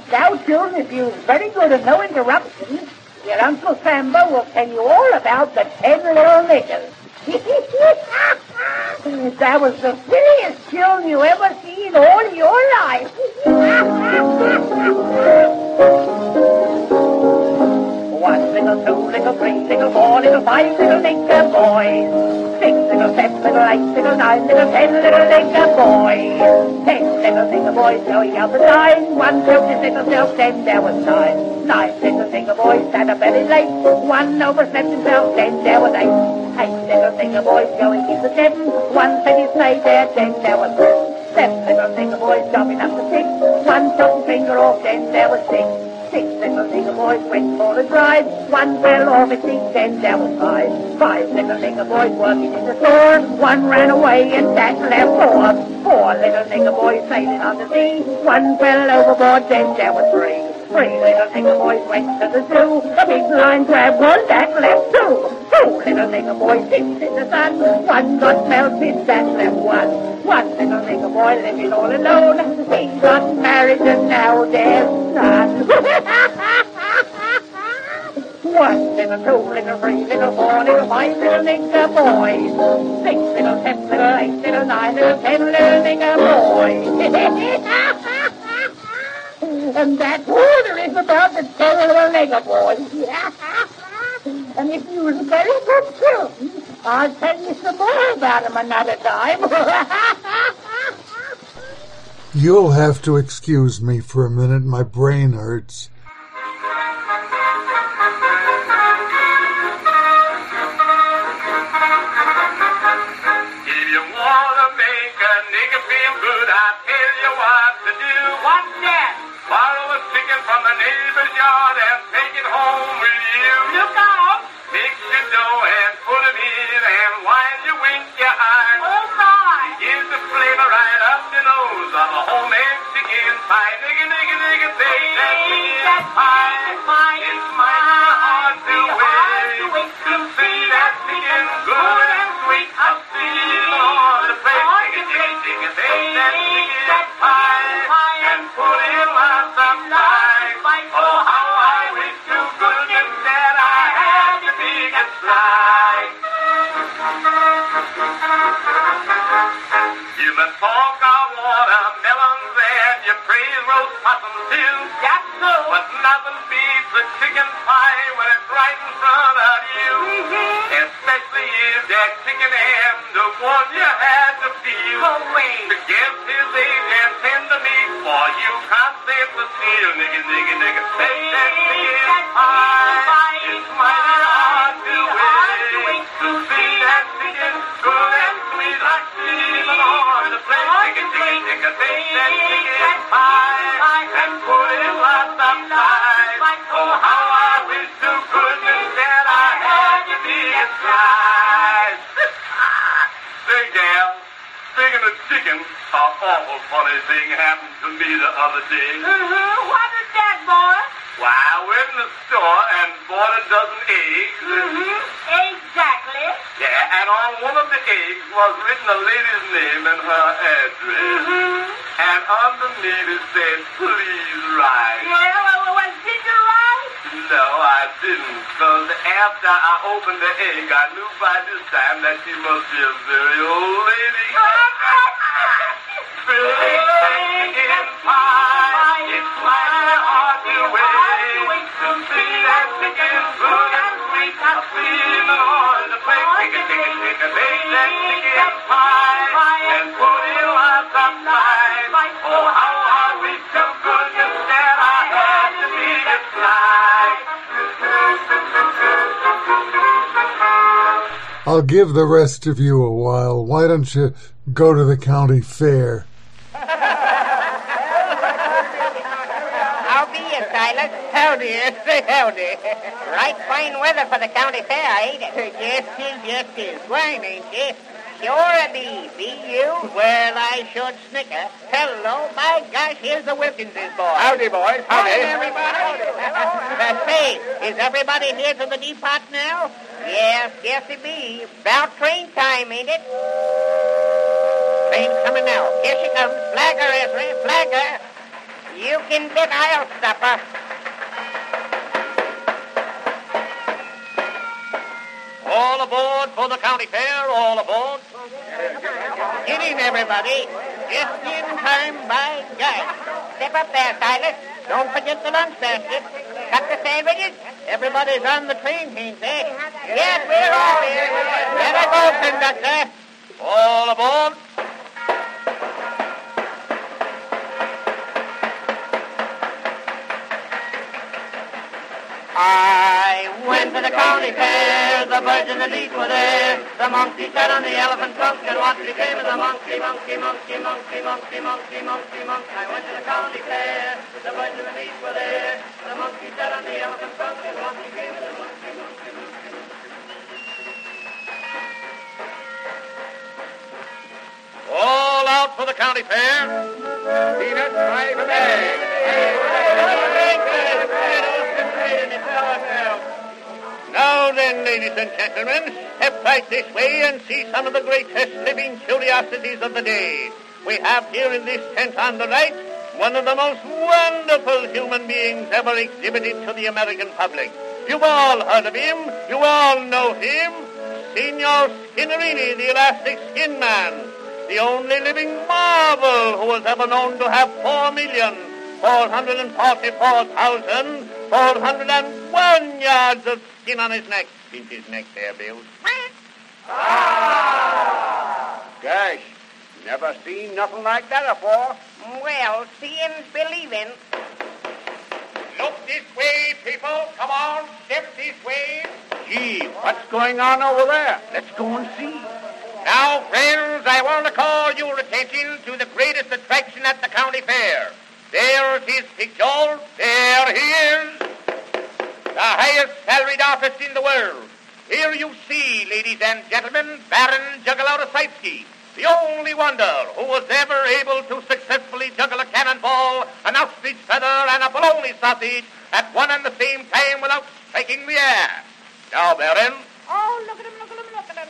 Now, children, if you're very good and no interruptions, your Uncle Sambo will tell you all about the ten little niggers. that was the silliest children you ever seen all your life. One little, two little, three little, four little, five little nigger boys. Six little, seven little, eight little, nine little, ten little nigger boys. Ten little nigger boys going out the line. One told his little self, then there was nine. Nine little nigger boys sat up very late. One overslept himself, then there was eight. Eight little nigger boys going into seven. One said he'd stay there, then there was seven. Seven little nigger boys jumping up to six. One took his finger off, then there was six. Six little nigger boys went for a drive. One fell off then there was five. Five little nigger boys working in the store. One ran away and that left four. Four little nigger boys sailing on the sea. One fell overboard, then there was three. Three little nigger boys went to the zoo. A big lion grabbed one, that left two. Two little nigger boys dipped in the sun. One got melted, that left one. One little nigger boy living all alone. He got married and now there's none. One little, two little, three little, four little, five little nigger boys. Six little, seven little, eight little, nine little, ten little nigger boys. and that water is about the ten little nigger boys. and if you was very good children, I'll tell you some more about him another time. You'll have to excuse me for a minute. My brain hurts. Opened the egg, I knew by this time that she must be a very old lady. Big chicken pie, it's mighty hard to wait. That good and sweet, on the that chicken pie, and put in. Oh, how I wish to goodness that I had to be this. I'll give the rest of you a while. Why don't you go to the county fair? I'll be Howdy, Silas. Howdy, say howdy. Right fine weather for the county fair, ain't it? yes, tis, yes, tis. Wine, ain't you? Sure it be. Be you? Well, I should snicker. Hello, my gosh, here's the Wilkinses, boy. Howdy, boys. Howdy. everybody. Uh, say, is everybody here to the depot now? Yes, yes, it be. About train time, ain't it? Train's coming now. Here she comes. Flagger, Ezra. Flagger. You can bet I'll stop her. All aboard for the county fair, all aboard. Get in, everybody. Just in time, by guys. Step up there, Silas. Don't forget the lunch basket. Got the sandwiches? Everybody's on the train, ain't they? Yes, we're all here. Better go, conductor. All aboard. I went to the county fair, the birds and the bees were there. The monkey sat on the elephant trunk, and what became of the monkey, monkey, monkey, monkey, monkey, monkey, monkey, monkey. I went to the county fair, the birds and the bees were there. The monkey sat on the elephant trunk, and what became of the monkey, monkey, monkey, All out for the county fair. Peanuts, five a bag. Now then, ladies and gentlemen, step right this way and see some of the greatest living curiosities of the day. We have here in this tent on the right one of the most wonderful human beings ever exhibited to the American public. You've all heard of him. You all know him. Signor Skinnerini, the Elastic Skin Man. The only living marvel who was ever known to have 4,444,400 one yards of skin on his neck. Pinch his neck there, Bill. Ah! Gosh, never seen nothing like that before. Well, seeing's believing. Look this way, people. Come on, step this way. Gee, what's going on over there? Let's go and see. Now, friends, I want to call your attention to the greatest attraction at the county fair. There's his picture. There he is. The highest salaried artist in the world. Here you see, ladies and gentlemen, Baron Juggalo Saitsky, the only wonder who was ever able to successfully juggle a cannonball, an ostrich feather, and a bologna sausage at one and the same time without striking the air. Now, Baron, Oh, look at him, look at him, look at him.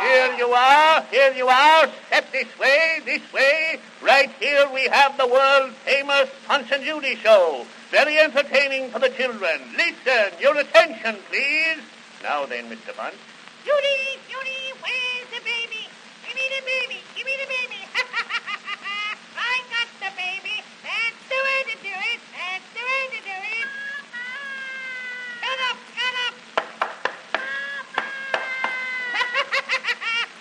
Here you are, here you are. Step this way, this way. Right here we have the world famous Punch and Judy show. Very entertaining for the children. Listen, your attention, please. Now then, Mr. Punch. Judy, Judy, where's the baby? Give me the baby, give me the baby. I got the baby. That's the way to do it. That's the way to do it. Shut up, shut up.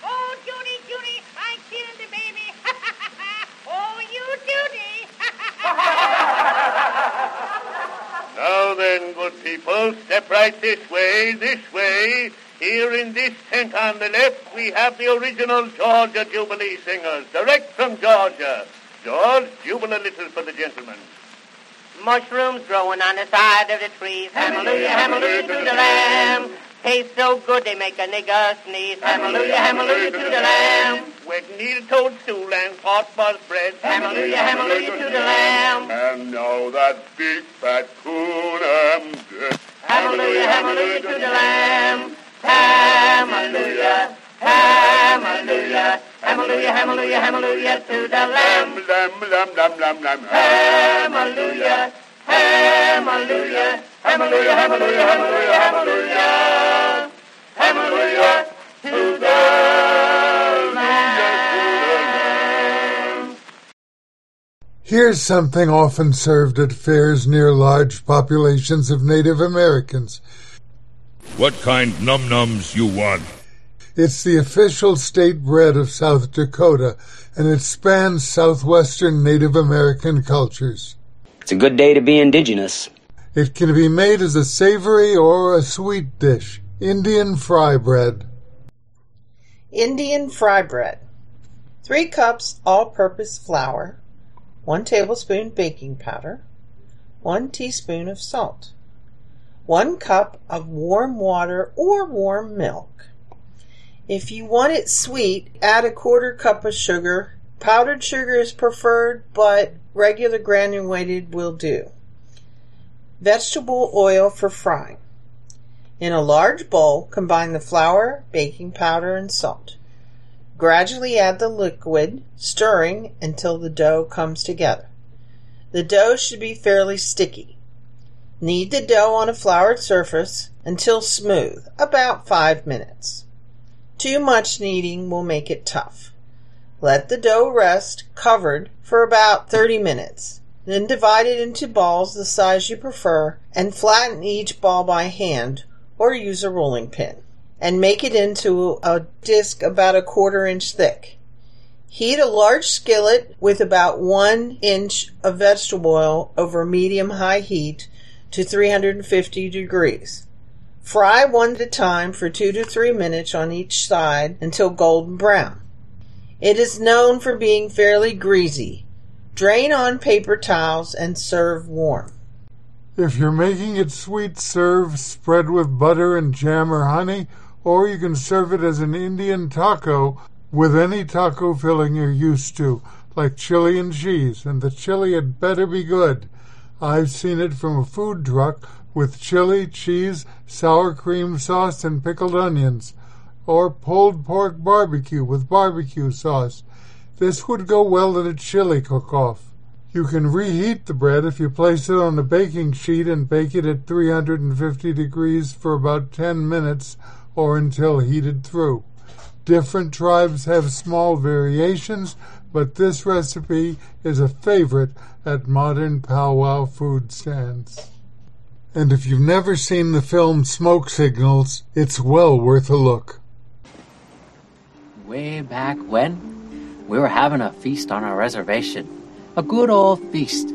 oh, Judy, Judy, I killed the baby. oh, you Judy. Good people, step right this way, this way. Here in this tent on the left, we have the original Georgia Jubilee singers, direct from Georgia. George, jubile a little for the gentlemen. Mushrooms growing on the side of the trees. Hallelujah, hallelujah to the Lamb. Taste so good they make a nigger sneeze. Hallelujah, hallelujah to the Lamb. With needle toadstool and hot buzz bread. Hallelujah, hallelujah to the Lamb. And now that big fat coon am dead. Hallelujah, hallelujah to the Lamb. Hallelujah, hallelujah, hallelujah, hallelujah, hallelujah to the Lamb. Lamb, lamb, lamb, lamb, lamb. Hallelujah, hallelujah, hallelujah, hallelujah, hallelujah, hallelujah, hallelujah to the Lamb. Here's something often served at fairs near large populations of Native Americans. What kind num nums you want? It's the official state bread of South Dakota, and it spans southwestern Native American cultures. It's a good day to be indigenous. It can be made as a savory or a sweet dish. Indian fry bread. Indian fry bread. 3 cups all-purpose flour, 1 tablespoon baking powder, 1 teaspoon of salt, 1 cup of warm water or warm milk. If you want it sweet, add a quarter cup of sugar. Powdered sugar is preferred, but regular granulated will do. Vegetable oil for frying. In a large bowl, combine the flour, baking powder, and salt. Gradually add the liquid, stirring until the dough comes together. The dough should be fairly sticky. Knead the dough on a floured surface until smooth, about 5 minutes. Too much kneading will make it tough. Let the dough rest covered for about 30 minutes. Then divide it into balls the size you prefer and flatten each ball by hand or use a rolling pin and make it into a disc about a quarter inch thick. Heat a large skillet with about one inch of vegetable oil over medium high heat to 350 degrees. Fry one at a time for two to three minutes on each side until golden brown. It is known for being fairly greasy. Drain on paper towels and serve warm. If you're making it sweet, serve spread with butter and jam or honey, or you can serve it as an Indian taco with any taco filling you're used to, like chili and cheese, and the chili had better be good. I've seen it from a food truck with chili, cheese, sour cream sauce, and pickled onions, or pulled pork barbecue with barbecue sauce. This would go well in a chili cook-off. You can reheat the bread if you place it on a baking sheet and bake it at 350 degrees for about 10 minutes or until heated through. Different tribes have small variations, but this recipe is a favorite at modern powwow food stands. And if you've never seen the film Smoke Signals, it's well worth a look. Way back when, we were having a feast on our reservation. A good old feast.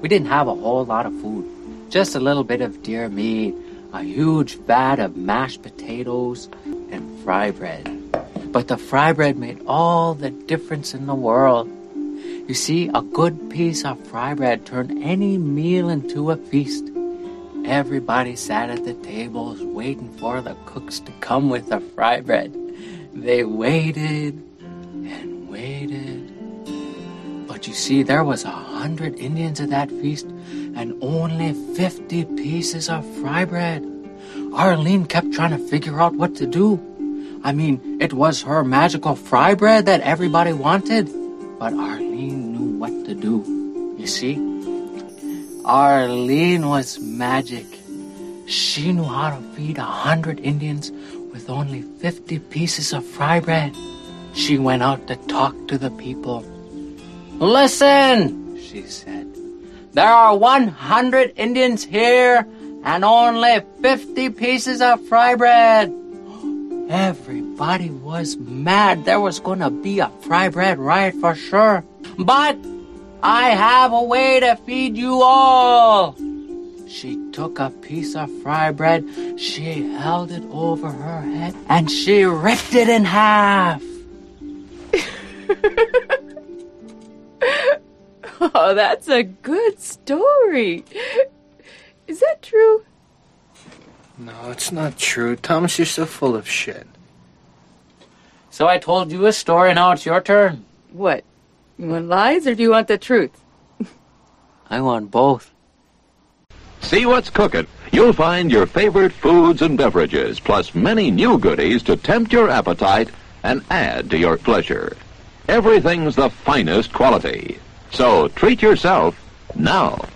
We didn't have a whole lot of food, just a little bit of deer meat, a huge vat of mashed potatoes, and fry bread. But the fry bread made all the difference in the world. You see, a good piece of fry bread turned any meal into a feast. Everybody sat at the tables waiting for the cooks to come with the fry bread. They waited waited. But you see, there was a hundred Indians at that feast and only fifty pieces of fry bread. Arlene kept trying to figure out what to do. I mean, it was her magical fry bread that everybody wanted, but Arlene knew what to do. You see? Arlene was magic. She knew how to feed a hundred Indians with only fifty pieces of fry bread. She went out to talk to the people. Listen, she said. There are 100 Indians here and only 50 pieces of fry bread. Everybody was mad. There was going to be a fry bread riot for sure. But I have a way to feed you all. She took a piece of fry bread, she held it over her head, and she ripped it in half. Oh, that's a good story. Is that true? No, it's not true. Thomas, you're so full of shit. So I told you a story, now it's your turn. What? You want lies or do you want the truth? I want both. See what's cooking. You'll find your favorite foods and beverages, plus many new goodies to tempt your appetite and add to your pleasure. Everything's the finest quality. So treat yourself now.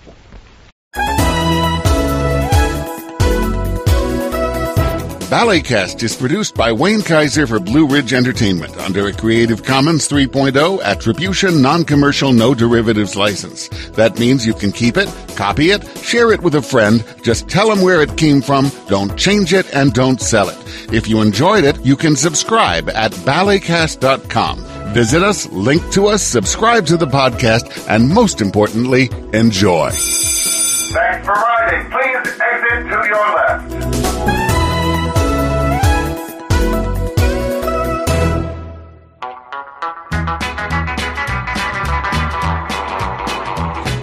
Ballycast is produced by Wayne Keyser for Blue Ridge Entertainment under a Creative Commons 3.0 Attribution Non-Commercial No Derivatives license. That means you can keep it, copy it, share it with a friend, just tell them where it came from, don't change it, and don't sell it. If you enjoyed it, you can subscribe at ballycast.com. Visit us, link to us, subscribe to the podcast, and most importantly, enjoy. Thanks for riding. Please exit to your left.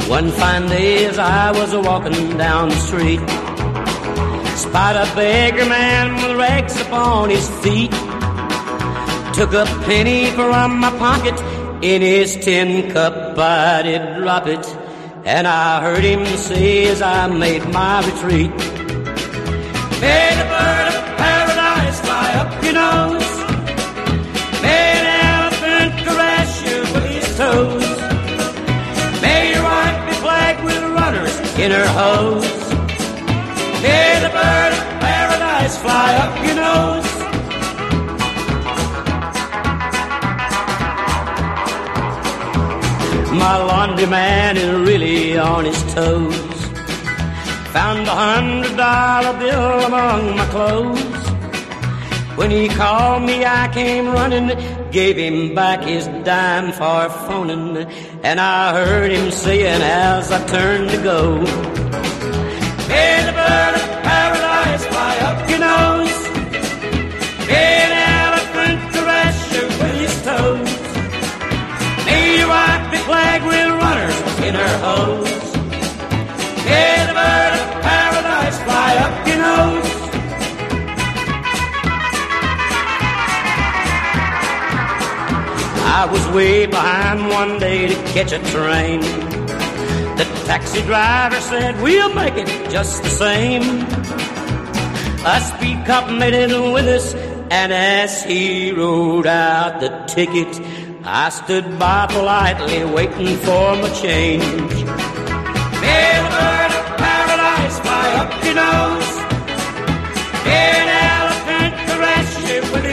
One fine day as I was walking down the street, spied a beggar man with rags upon his feet. Took a penny from my pocket, in his tin cup I did drop it, and I heard him say as I made my retreat. May the bird of paradise fly up your nose. May an elephant caress you with his toes. May your wife be flagged with runners in her hose. May the bird of paradise fly up your nose. My laundry man is really on his toes. Found a hundred dollar bill among my clothes. When he called me, I came running, gave him back his dime for phoning, and I heard him saying as I turned to go, be with runners in her hose. May the bird of paradise fly up your nose. I was way behind one day to catch a train. The taxi driver said, We'll make it just the same. A speed cop made it with us, and as he wrote out the ticket, I stood by politely waiting for my change. May the bird of paradise fly up your nose. May an elephant caress you with